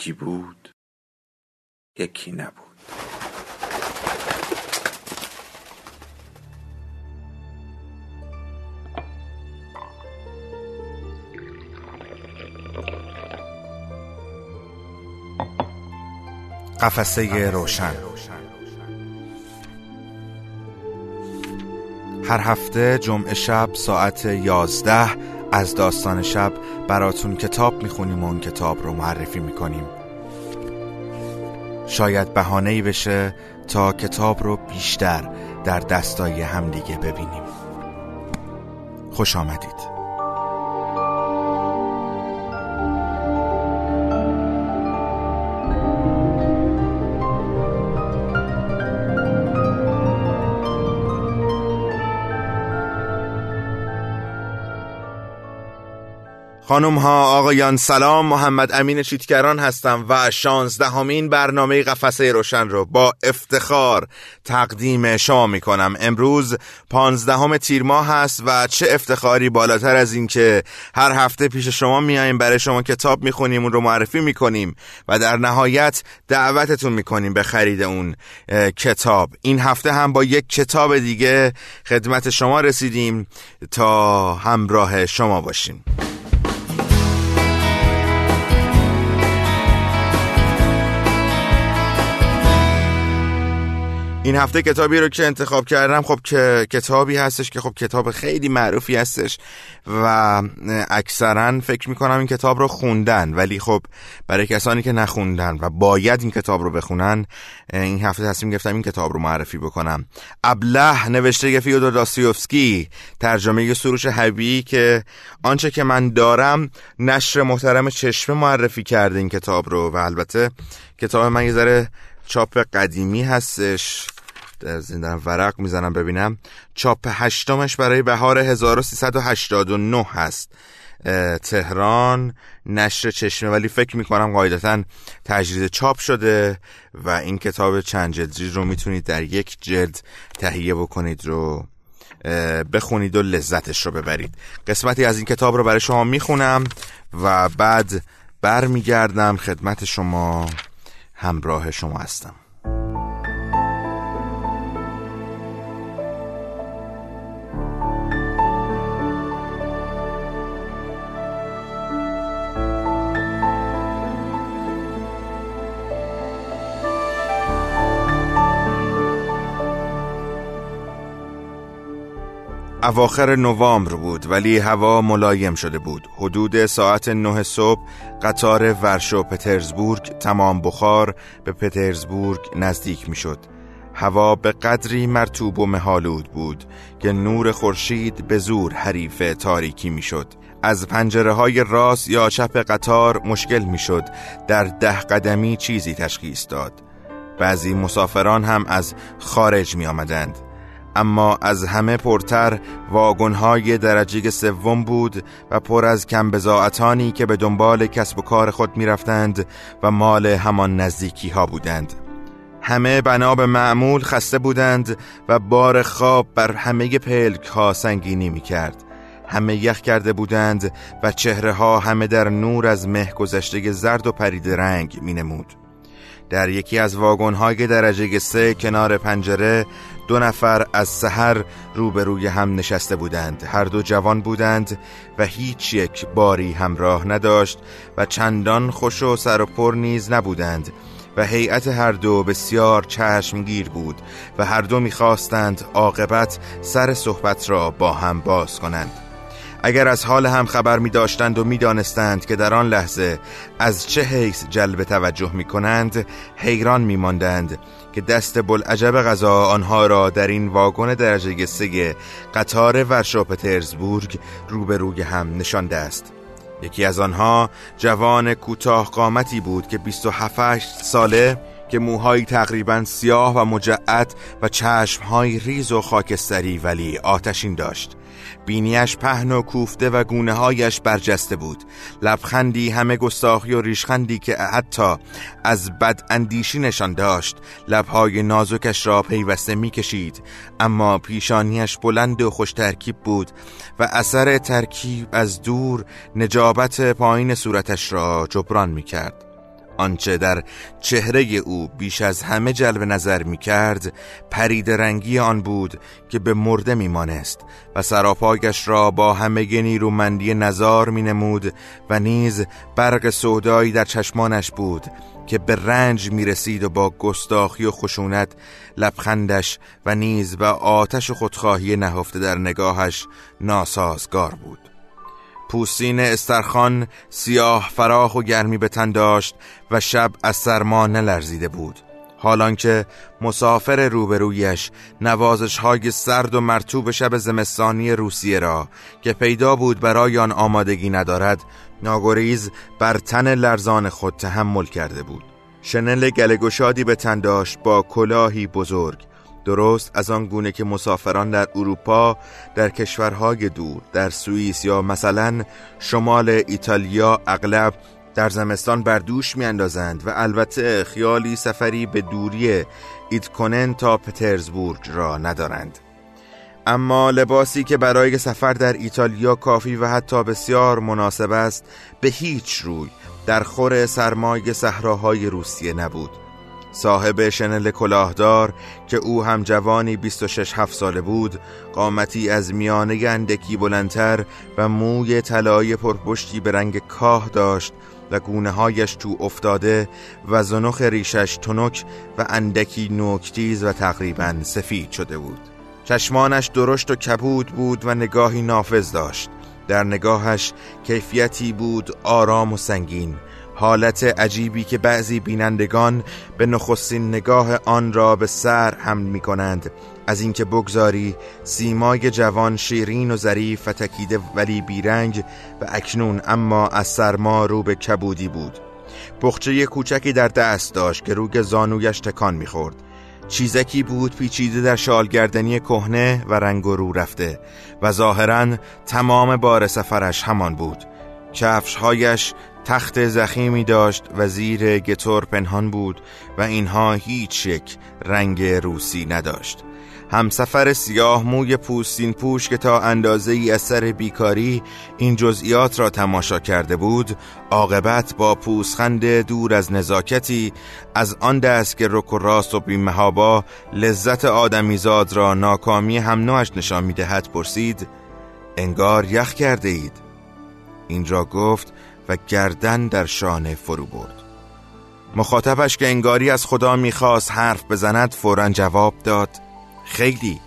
یکی بود یکی نبود. قفسه روشن. هر هفته جمعه شب ساعت یازده از داستان شب براتون کتاب می‌خونیم و اون کتاب رو معرفی می‌کنیم. شاید بهانه بشه تا کتاب رو بیشتر در دستای همدیگه ببینیم. خوش آمدید. خانم ها آقایان سلام. محمد امین چیتکران هستم و شانزدهمین برنامه قفسه روشن رو با افتخار تقدیم شما می کنم امروز پانزدهم تیر ماه هست و چه افتخاری بالاتر از این که هر هفته پیش شما میاییم برای شما کتاب می‌خونیم اون رو معرفی می‌کنیم و در نهایت دعوتتون می‌کنیم به خرید اون کتاب. این هفته هم با یک کتاب دیگه خدمت شما رسیدیم. تا همراه شما باشیم. این هفته کتابی رو که انتخاب کردم خب که کتابی هستش که خب کتاب خیلی معروفی هستش و اکثرا فکر می‌کنم این کتاب رو خوندن. ولی خب برای کسانی که نخوندن و باید این کتاب رو بخونن این هفته تصمیم گرفتم این کتاب رو معرفی بکنم. ابله نوشته فیودور داستایوفسکی ترجمه سروش حبی که آنچه که من دارم نشر محترم چشمه معرفی کرده این کتاب رو و البته کتاب من یه ذره چاپ قدیمی هستش. در زندان ورق می‌زنم ببینم. چاپ هشتمش برای بهار 1389 هست. تهران نشر چشمه. ولی فکر می‌کنم قاعدتا تجرید چاپ شده و این کتاب چند جلدی رو می‌تونید در یک جلد تهیه بکنید رو بخونید و لذتش رو ببرید. قسمتی از این کتاب رو برای شما می‌خونم و بعد برمیگردم. خدمت شما همراه شما هستم. اواخر نوامبر بود ولی هوا ملایم شده بود. حدود ساعت نه صبح قطار ورشو پترزبورگ تمام بخار به پترزبورگ نزدیک می شد هوا به قدری مرتوب و مهالود بود که نور خورشید به زور حریف تاریکی می شد از پنجره های راست یا چپ قطار مشکل می شد در ده قدمی چیزی تشخیص داد. بعضی مسافران هم از خارج می آمدند اما از همه پرتر واگنهای درجه سوم بود و پر از کمبزاعتانی که به دنبال کسب و کار خود می‌رفتند و مال همان نزدیکی ها بودند همه بنا به معمول خسته بودند و بار خواب بر همه پلک ها سنگینی می کرد همه یخ کرده بودند و چهره ها همه در نور از مه گذشته زرد و پرید رنگ می نمود. در یکی از واگن های درجه سه کنار پنجره دو نفر از سحر روبروی هم نشسته بودند. هر دو جوان بودند و هیچ یک باری همراه نداشت و چندان خوش و سر و پر نیز نبودند و هیئت هر دو بسیار چشمگیر بود و هر دو می‌خواستند عاقبت سر صحبت را با هم باز کنند. اگر از حال هم خبر می داشتند و می دانستند که در آن لحظه از چه حیث جلب توجه می کنند حیران می ماندند که دست بلعجب غذا آنها را در این واگن درجه سه قطار ورشو پترزبورگ روبروی هم نشانده است. یکی از آنها جوان کوتاه قامتی بود که 27 ساله که موهایی تقریبا سیاه و مجعد و چشمهایی ریز و خاکستری ولی آتشین داشت. بینیش پهن و کوفته و گونه هایش برجسته بود. لبخندی همه گستاخی و ریشخندی که حتی از بد اندیشی نشان داشت لبهای نازکش را پیوسته می‌کشید. اما پیشانیش بلند و خوش ترکیب بود و اثر ترکیب از دور نجابت پایین صورتش را جبران می‌کرد. آنچه در چهره او بیش از همه جلب نظر می کرد پرید رنگی آن بود که به مرده می مانست و سراپاگش را با همه نیرومندی نظار می نمود و نیز برق سودایی در چشمانش بود که به رنج می رسید و با گستاخی و خشونت لبخندش و نیز و آتش و خودخواهی نهفته در نگاهش ناسازگار بود. پوستین استرخان سیاه فراخ و گرمی به تن داشت و شب از سرما نلرزیده بود. حالان که مسافر روبرویش نوازش های سرد و مرتوب شب زمستانی روسیه را که پیدا بود برای آن آمادگی ندارد ناگریز بر تن لرزان خود تحمل کرده بود. شنل گلگشادی به تن داشت با کلاهی بزرگ درست از آن گونه که مسافران در اروپا در کشورهای دور در سوئیس یا مثلا شمال ایتالیا اغلب در زمستان بر دوش اندازند و البته خیالی سفری به دوری ایتکنن تا پترزبورگ را ندارند. اما لباسی که برای سفر در ایتالیا کافی و حتی بسیار مناسب است به هیچ روی در خور سرمای صحراهای روسیه نبود. صاحب شنل کلاهدار که او هم جوانی 26 7 ساله بود قامتی از میانه اندکی بلندتر و موی طلایی پرپشتی به رنگ کاه داشت و گونه هایش تو افتاده و زنخ ریشش تنک و اندکی نوکتیز و تقریبا سفید شده بود. چشمانش درشت و کبود بود و نگاهی نافذ داشت. در نگاهش کیفیتی بود آرام و سنگین. حالت عجیبی که بعضی بینندگان به نخستین نگاه آن را به سر حمل می کنند. از اینکه بگذاری سیمای جوان شیرین و ظریف و تکیده ولی بیرنگ و اکنون اما از سرما رو به کبودی بود. پخچه کوچکی در دست داشت که روگ زانویش تکان می‌خورد چیزکی بود پیچیده در شالگردنی کهنه و رنگ و رو رفته و ظاهرا تمام بار سفرش همان بود. کفشهایش تخت زخیمی داشت و زیر گتور پنهان بود و اینها هیچ یک رنگ روسی نداشت. همسفر سیاه موی پوستین پوش که تا اندازه ای اثر بیکاری این جزئیات را تماشا کرده بود عاقبت با پوسخند دور از نزاکتی از آن دست که رک و راست و بیمهابا لذت آدمیزاد را ناکامی هم نوعش نشان می‌دهد پرسید انگار یخ کرده اید این را گفت و گردن در شانه فرو برد مخاطبش که انگاری از خدا می‌خواست حرف بزند فورا جواب داد خیلی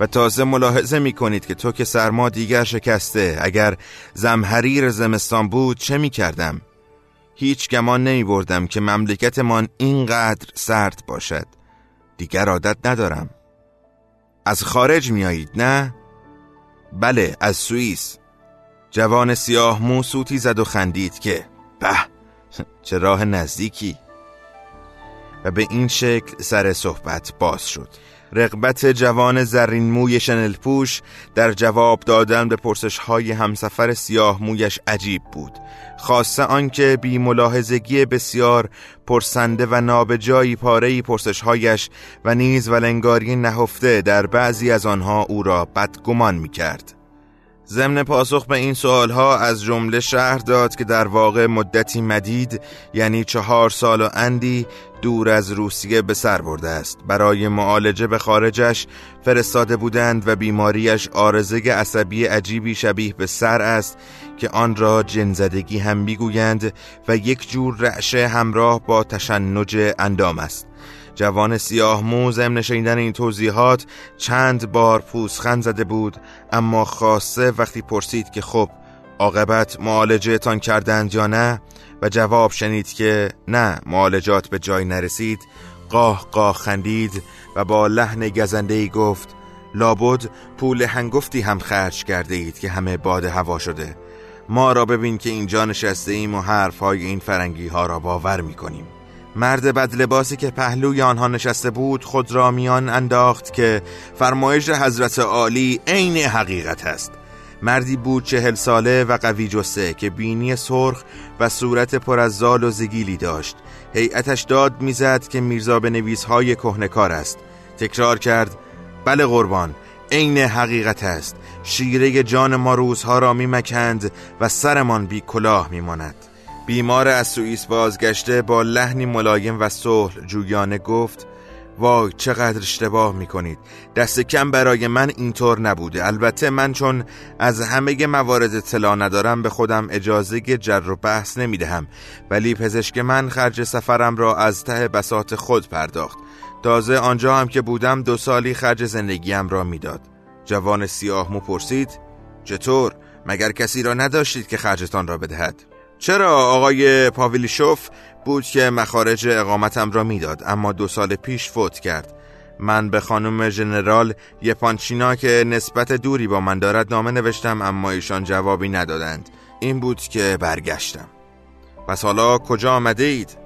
و تازه ملاحظه می کنید که تو که سرما دیگر شکسته اگر زمحریر زمستان بود چه می کردم؟ هیچ گمان نمی بردم که مملکتمان اینقدر سرد باشد دیگر عادت ندارم از خارج میایید نه؟ بله از سوئیس جوان سیاه مو سوتی زد و خندید که به چه راه نزدیکی. و به این شکل سر صحبت باز شد. رغبت جوان زرین موی شنل پوش در جواب دادن به پرسش های همسفر سیاه مویش عجیب بود. خاصه آنکه بی ملاحظگی بسیار پرسنده و نابجایی پاره پرسش هایش و نیز ولنگاری نهفته در بعضی از آنها او را بدگمان می کرد ضمن پاسخ به این سوال ها از جمله شهر داد که در واقع مدتی مدید یعنی چهار سال و اندی دور از روسیه به سر برده است. برای معالجه به خارجش فرستاده بودند و بیماریش آرزه عصبی عجیبی شبیه به سر است که آن را جنزدگی هم می‌گویند و یک جور رعشه همراه با تشنج اندام است. جوان سیاه مو ضمن شنیدن این توضیحات چند بار پوسخند زده بود اما خاصه وقتی پرسید که خب عاقبت معالجه تان کردند یا نه؟ و جواب شنید که نه معالجات به جای نرسید قاه قاه خندید و با لحن گزنده گفت لابد پول هنگفتی هم خرج کرده اید که همه باد هوا شده. ما را ببین که اینجا نشسته ایم و حرف های این فرنگی ها را باور می کنیم مرد بد لباسی که پهلوی آنها نشسته بود خود را میان انداخت که فرمایش حضرت عالی عین حقیقت است. مردی بود چهل ساله و قوی جسه که بینی سرخ و صورت پر از زال و زگیلی داشت. هیئتش داد می‌زد که میرزا به نویس های کهنکار است. تکرار کرد بله قربان عین حقیقت است. شیره جان ما روزها را میمکند و سرمان بی کلاه میماند. بیمار از سوئیس بازگشته با لحنی ملایم و صلح. جویانه گفت وای چقدر اشتباه می‌کنید. دست کم برای من اینطور نبوده. البته من چون از همه موارد اطلاع ندارم به خودم اجازه جر و بحث نمی‌دهم. ولی پزشک من خرج سفرم را از ته بسات خود پرداخت. تازه آنجا هم که بودم دو سالی خرج زندگیم را می‌داد. جوان سیاه مو پرسید چطور؟ مگر کسی را نداشتید که خرجتان را بدهد؟ چرا آقای پاویلیشوف بود که مخارج اقامتم را می‌داد اما دو سال پیش فوت کرد؟ من به خانم ژنرال یپانچینا که نسبت دوری با من دارد نامه نوشتم اما ایشان جوابی ندادند. این بود که برگشتم. پس حالا کجا آمده اید؟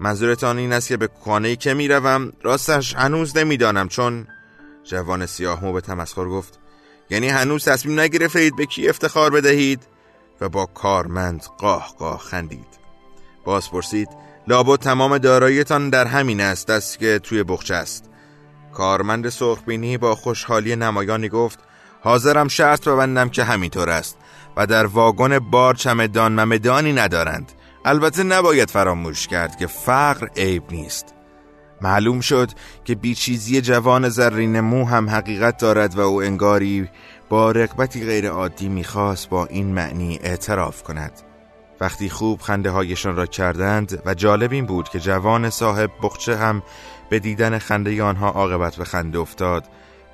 منظورتان این است که به کانه که می‌روم راستش هنوز نمی‌دانم چون جوان سیاه مو به تمسخر گفت. یعنی هنوز تصمیم نگرفتید به کی افتخار بدهید؟ و با کارمند قاه قاه خندید. باز پرسید لابد تمام داراییتان در همین است است که توی بخچه است. کارمند سرخبینی با خوشحالی نمایانی گفت حاضرم شرط ببندم که همینطور است و در واگن بار چمدان ممدانی ندارند. البته نباید فراموش کرد که فقر عیب نیست. معلوم شد که بیچیزی جوان زرین مو هم حقیقت دارد و او انگاری با رقبتی غیر عادی می‌خواست با این معنی اعتراف کند. وقتی خوب خنده هایشان را کردند و جالب این بود که جوان صاحب بخچه هم به دیدن خنده آنها عاقبت به خنده افتاد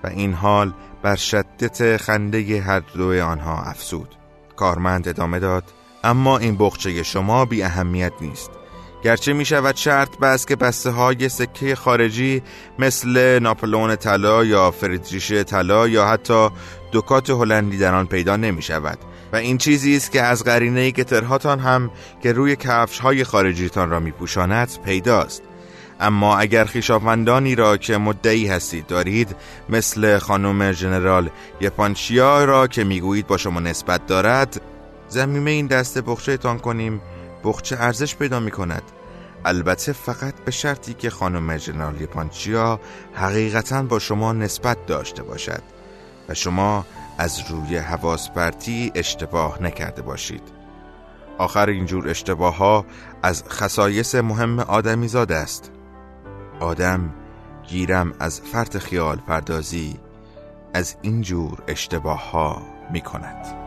و این حال بر شدت خنده هر دو آنها افسود کارمند ادامه داد اما این بخچه شما بی اهمیت نیست. گرچه می شود شرط بس که بسته های سکه خارجی مثل ناپلون طلا یا فریدریش طلا یا حتی دکات هلندی در آن پیدا نمی شود. و این چیزی است که از قرینه گترهاتان هم که روی کفش های خارجیتان را می پوشاند پیداست. اما اگر خیشافندانی را که مدعی هستید دارید مثل خانم ژنرال یپانچیا را که می‌گویید با شما نسبت دارد زمینه این دسته بخچه تان کنیم بخچه ارزش پیدا می کند البته فقط به شرطی که خانم ژنرال یپانچیا حقیقتا با شما نسبت داشته باشد و شما از روی حواس پرتی اشتباه نکرده باشید. آخر اینجور اشتباه ها از خصایص مهم آدمی زاد است. آدم گیرم از فرط خیال پردازی از اینجور اشتباه ها می کند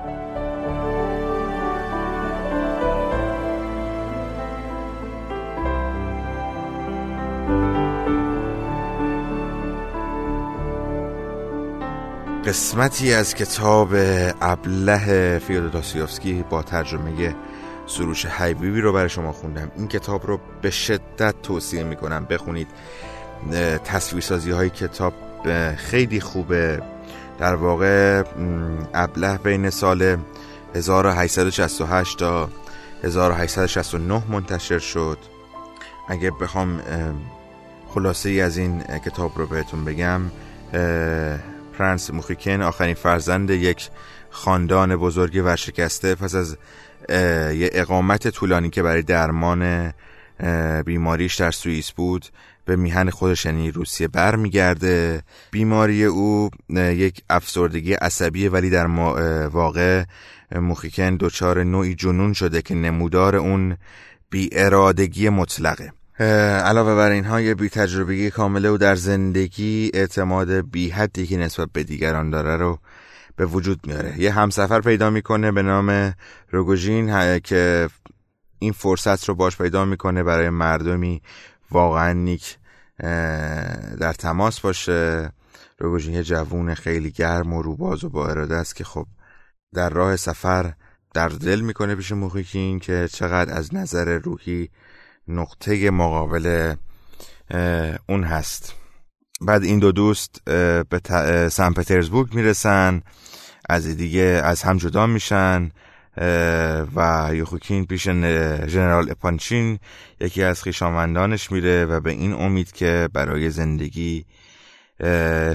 قسمتی از کتاب ابله فیودوسیوفسکی با ترجمه سروش حیبیبی رو برای شما خوندم. این کتاب رو به شدت توصیه می‌کنم بخونید. تصویرسازی های کتاب خیلی خوبه. در واقع ابله بین سال 1868 تا 1869 منتشر شد. اگه بخوام خلاصه ای از این کتاب رو بهتون بگم پرنس موخیکن آخرین فرزند یک خاندان بزرگ ورشکسته پس از یه اقامت طولانی که برای درمان بیماریش در سوئیس بود به میهن خودش یعنی روسیه برمیگرده. بیماری او یک افسردگی عصبیه ولی در واقع موخیکن دچار نوعی جنون شده که نمودار اون بی ارادگی مطلقه. علاوه بر اینها یه بی تجربگی کامله و در زندگی اعتماد بی حدی که نسبت به دیگران داره رو به وجود میاره. یه همسفر پیدا می‌کنه به نام روگوژین که این فرصت رو باش پیدا می‌کنه برای مردمی واقعا نیک در تماس باشه. روگوژین یه جوون خیلی گرم و روباز و با اراده است که خب در راه سفر در دل می‌کنه پیش موخیکین که چقدر از نظر روحی نقطه مقابل اون هست. بعد این دو دوست به سن پترزبورگ می‌رسن از دیگه از هم جدا میشن و یوخوکین پیش ژنرال اپانچین یکی از خیشامندانش میره و به این امید که برای زندگی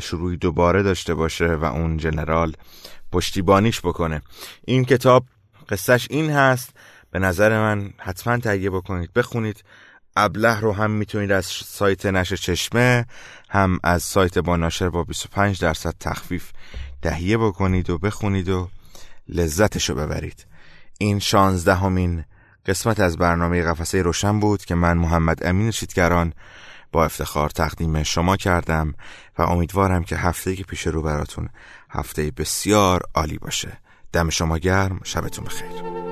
شروعی دوباره داشته باشه و اون جنرال پشتیبانیش بکنه. این کتاب قصهش این هست به نظر من حتما تهیه بکنید. بخونید. ابله رو هم می‌تونید از سایت نشر چشمه هم از سایت با ناشر با 25 درصد تخفیف تهیه بکنید و بخونید و لذتش رو ببرید. این شانزدهمین قسمت از برنامه قفسه روشن بود که من محمد امین شیدگران با افتخار تقدیم شما کردم و امیدوارم که هفته که پیش رو براتون هفته بسیار عالی باشه. دم شما گرم. شبتون بخیر.